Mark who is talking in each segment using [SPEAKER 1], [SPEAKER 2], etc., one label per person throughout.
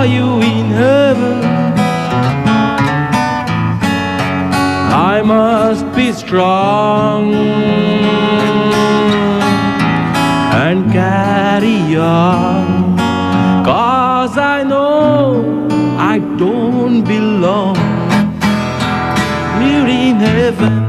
[SPEAKER 1] saw you in heaven, I must be strong and carry on. Cause I know I don't belong here in heaven.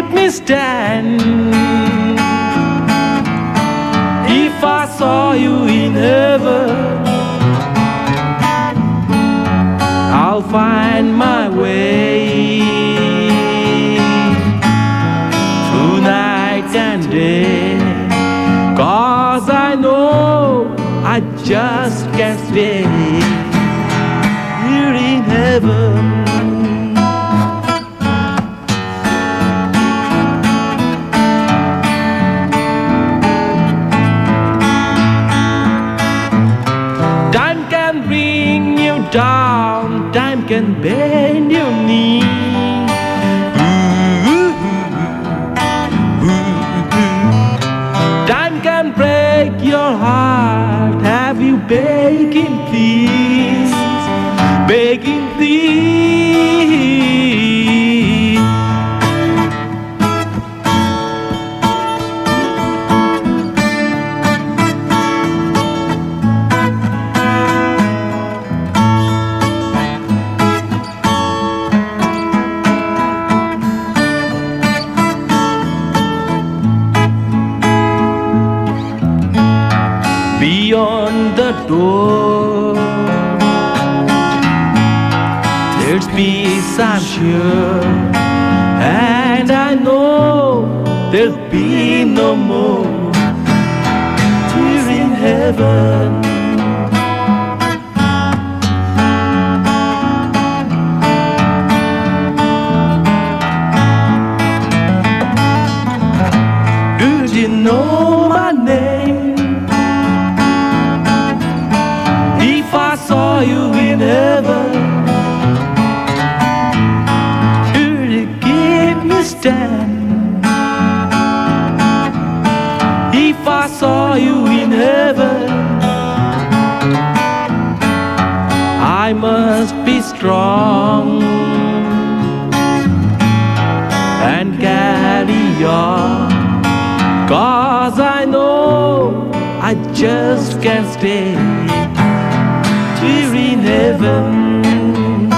[SPEAKER 1] Keep me standing if I saw you in heaven? I'll find my way through night and day. Cause I know I just can't stay here in heaven. Down, time can bend your knee. Time can break your heart. Have you begging please? Door, there's peace, I'm sure. And I know there'll be no more tears in heaven. Did you know saw you in heaven, would you give me stand? If I saw you in heaven, I must be strong and carry on. Cause I know I just can't stay heaven.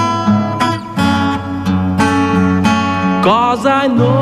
[SPEAKER 1] Cause I know